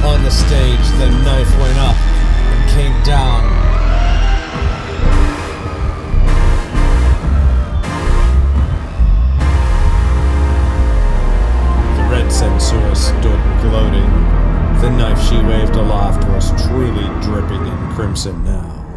Upon the stage, the knife went up and came down. The red censor stood gloating. The knife she waved aloft was truly dripping in crimson now.